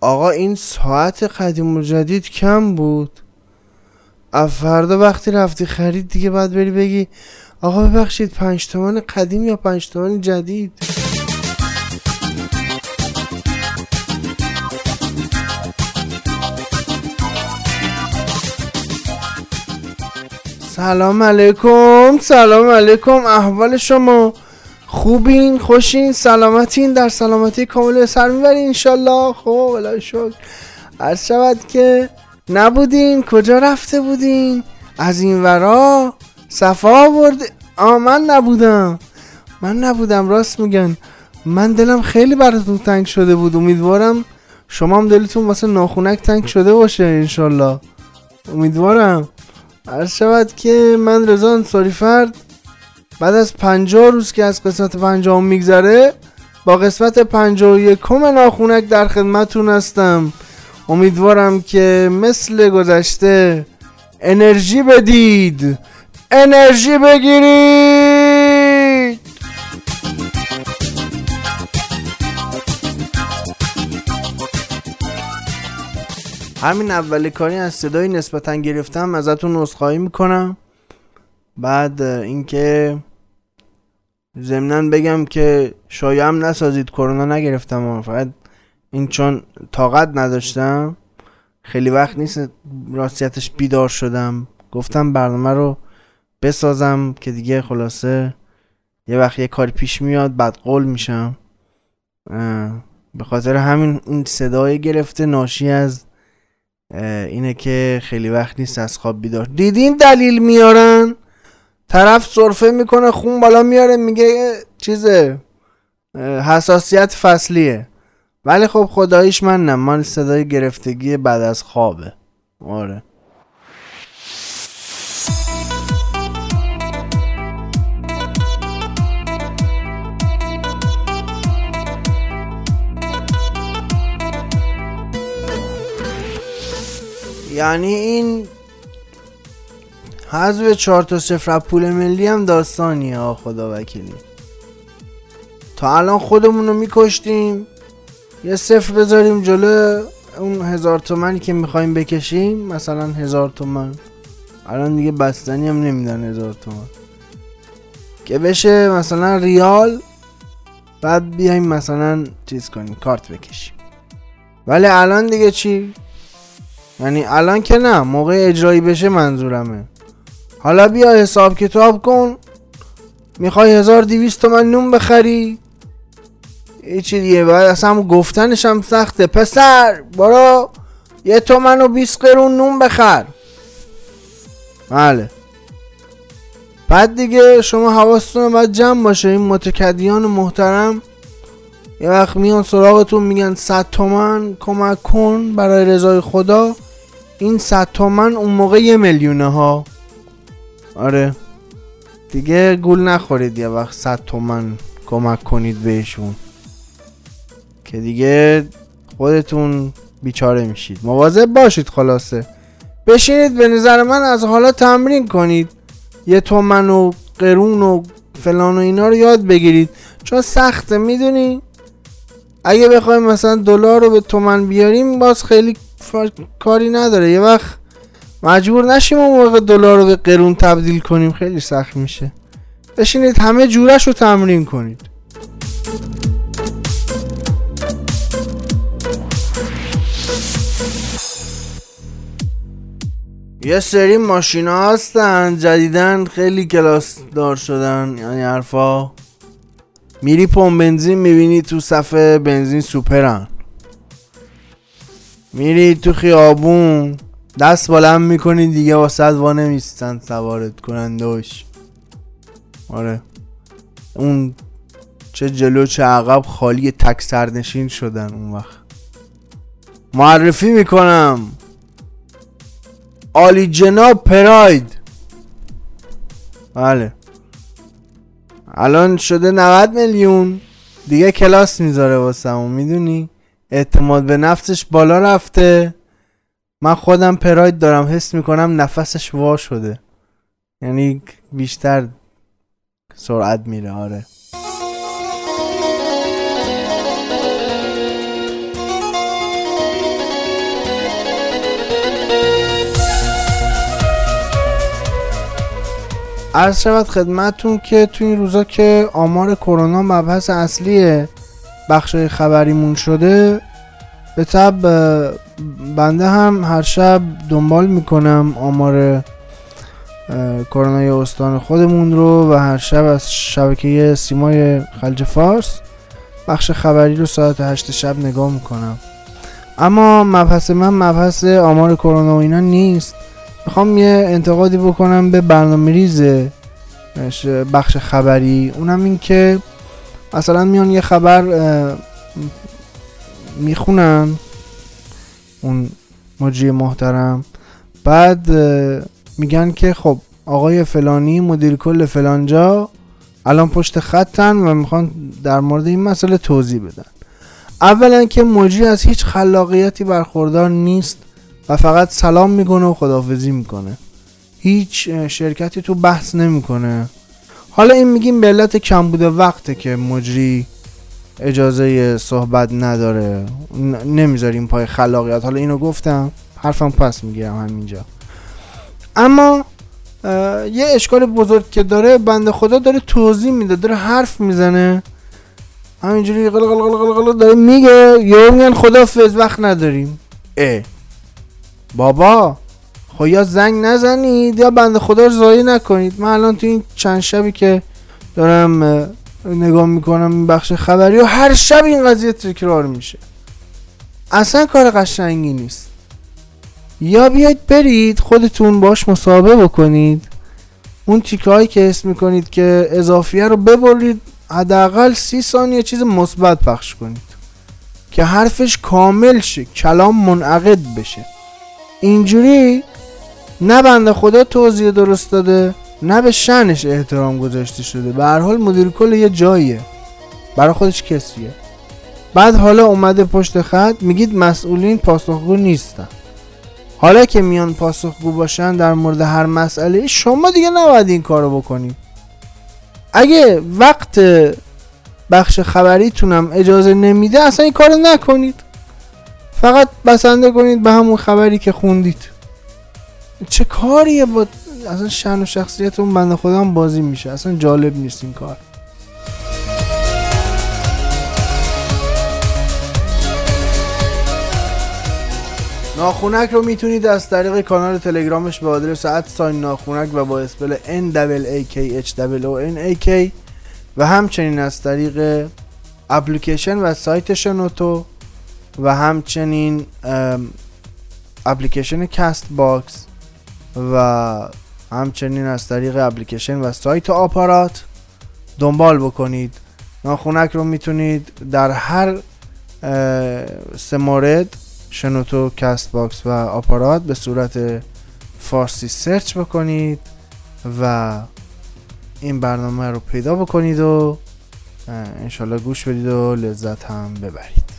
آقا این ساعت قدیم و جدید کم بود. فردا وقتی رفتی خرید دیگه باید بری بگی آقا ببخشید پنج تومن قدیم یا پنج تومن جدید؟ سلام علیکم سلام علیکم احوال شما. خوبین خوشین سلامتین در سلامتی کامل سر می‌برین انشالله. خب الهی شکر. عرض شود که نبودین کجا رفته بودین؟ از این ورا صفا آورده. آ من نبودم. من نبودم راست میگن. من دلم خیلی براتون تنگ شده بود. امیدوارم شما هم دلتون واسه ناخونک تنگ شده باشه انشالله. امیدوارم. عرض شود که من رضا انصاری فرد. بعد از پنجاه روز که از قسمت پنجاه میگذره با قسمت پنجاه و یکم ناخونک در خدمتون هستم. امیدوارم که مثل گذشته انرژی بدید. انرژی بگیرید! همین اولی کاری از صدای نسبتا گرفتم ازتون عذرخواهی می‌کنم. بعد اینکه ضمنا بگم که شایم نسازید کرونا نگرفتم فقط این چون طاقت نداشتم. خیلی وقت نیست راستیتش بیدار شدم. گفتم برنامه رو بسازم که دیگه خلاصه یه وقت یه کاری پیش میاد بعد قول میشم. به خاطر همین این صدای گرفته ناشی از اینه که خیلی وقت نیست از خواب بیدار. دیدین دلیل میارن؟ طرف صرفه می‌کنه خون بالا میاره میگه چیزه حساسیت فصلیه. ولی خب خداییش من نه مال صدای گرفتگی بعد از خوابه. آره. یعنی این حذف چهار تا صفر پول ملی هم داستانیه ها خدا وکیلی. تا الان خودمون رو میکشتیم یه صفر بذاریم جلو اون هزار تومنی که می‌خوایم بکشیم مثلا هزار تومن. الان دیگه بستنی هم نمیدن هزار تومن. که بشه مثلا ریال بعد بیایم مثلا چیز کنیم کارت بکشیم. ولی الان دیگه چی؟ یعنی الان که نه موقع اجرایی بشه منظورمه. حالا بیا حساب کتاب کن. می‌خوای 1200 تومن نون بخری. چی دیگه باید اصلا گفتنش هم سخته. پسر برو. یه تومن و 20 قرون نون بخر. بله. بعد دیگه شما حواستون باید جمع باشه. این متکدیان محترم. یه وقت میان سراغتون میگن 100 تومن کمک کن برای رضای خدا. این 100 تومن اون موقع یه میلیونه ها. آره. دیگه گول نخورید یه وقت 100 تومن کمک کنید بهشون. که دیگه خودتون بیچاره میشید. مواظب باشید خلاصه. بشینید به نظر من از حالا تمرین کنید. یه تومن و قرون و فلان و اینا رو یاد بگیرید. چون سخته می‌دونی؟ اگه بخوایم مثلا دلار رو به تومن بیاریم باز خیلی کاری نداره. یه وقت مجبور نشیم اون موقع دلار رو به قرون تبدیل کنیم خیلی سخت میشه. بشینید همه جورش رو تمرین کنید. یه سری ماشینا هستن جدیدن خیلی کلاس دار شدن یعنی حرفا. میری پمپ بنزین می‌بینی تو صفحه بنزین سوپرن. میری تو خیابون دست بلند می‌کنی دیگه واسه وا نمیستن سوارت کنندوش آره. اون چه جلو چه عقب خالی تک سرنشین شدن اون وقت. معرفی می‌کنم. آلی جناب پراید. بله. الان شده 90 میلیون. دیگه کلاس می‌ذاره واسه همون می‌دونی؟ اعتماد به نفسش بالا رفته. من خودم پراید دارم حس می‌کنم نفسش وا شده. یعنی بیشتر سرعت میره آره. عرض شود خدمتون که تو این روزا که آمار کرونا مبحث اصلی بخشای خبریمون شده به طب بنده هم هر شب دنبال می‌کنم آمار کرونا استان خودمون رو و هر شب از شبکه سیمای خلج فارس بخش خبری رو ساعت هشت شب نگاه می‌کنم. اما مبحث من مبحث آمار کرونا و اینا نیست. می‌خوام یه انتقادی بکنم به برنامه ریز بخش خبری. اونم این که مثلا میان یه خبر می‌خونن. اون مجری محترم. بعد میگن که خب آقای فلانی مدیر کل فلانجا الان پشت خطن و می‌خوان در مورد این مسئله توضیح بدن. اولا که مجری از هیچ خلاقیتی برخوردار نیست و فقط سلام می‌کنه و خدافزی می‌کنه. هیچ شرکتی تو بحث نمی‌کنه. حالا این میگیم به علت کم بوده وقته که مجری اجازه صحبت نداره. نمی‌ذاریم پای خلاقیت. حالا اینو گفتم حرفم پس می‌گیرم همینجا. اما یه اشکال بزرگ که داره بنده خدا داره توضیح میده داره حرف می‌زنه. همینجوری قل قل قل داره میگه یا میگن خدا فز وقت نداریم. اه. بابا خب یا زنگ نزنید یا بنده خدا رو زایی نکنید. من الان تو این چند شبی که دارم نگاه می‌کنم این بخش خبری و هر شب این قضیه تکرار میشه. اصلا کار قشنگی نیست. یا بیاید برید خودتون باش مصاحبه بکنید. اون تیکه هایی که حس می‌کنید که اضافیه رو ببرید حداقل سی ثانیه چیز مثبت پخش کنید. که حرفش کامل شه کلام منعقد بشه. اینجوری نه بنده خدا توضیح درست داده نه به شنش احترام گذاشته شده. به هر حال مدیر کل یه جاییه. برای خودش کسیه. بعد حالا اومده پشت خط میگید مسئولین پاسخگو نیستن. حالا که میان پاسخگو باشن در مورد هر مسئله شما دیگه نباید این کارو بکنید اگه وقت بخش خبریتونم اجازه نمیده اصلا این کارو نکنید. فقط بسنده کنید به همون خبری که خوندید. چه کاریه با اصلا شن و شخصیت اون بنده هم بازی میشه. اصلا جالب نیست این کار. ناخونک رو می‌تونید از طریق کانال تلگرامش به آدرس ساین ناخونک و با اسپل N A K H O N A K و همچنین از طریق اپلیکیشن و سایت شنوتو و همچنین اپلیکیشن Castbox و همچنین از طریق اپلیکیشن و سایت آپارات دنبال بکنید. ناخونک رو می‌تونید در هر سه مورد شنوتو Castbox و آپارات به صورت فارسی سرچ بکنید و این برنامه رو پیدا بکنید و انشالله گوش بدید و لذت هم ببرید.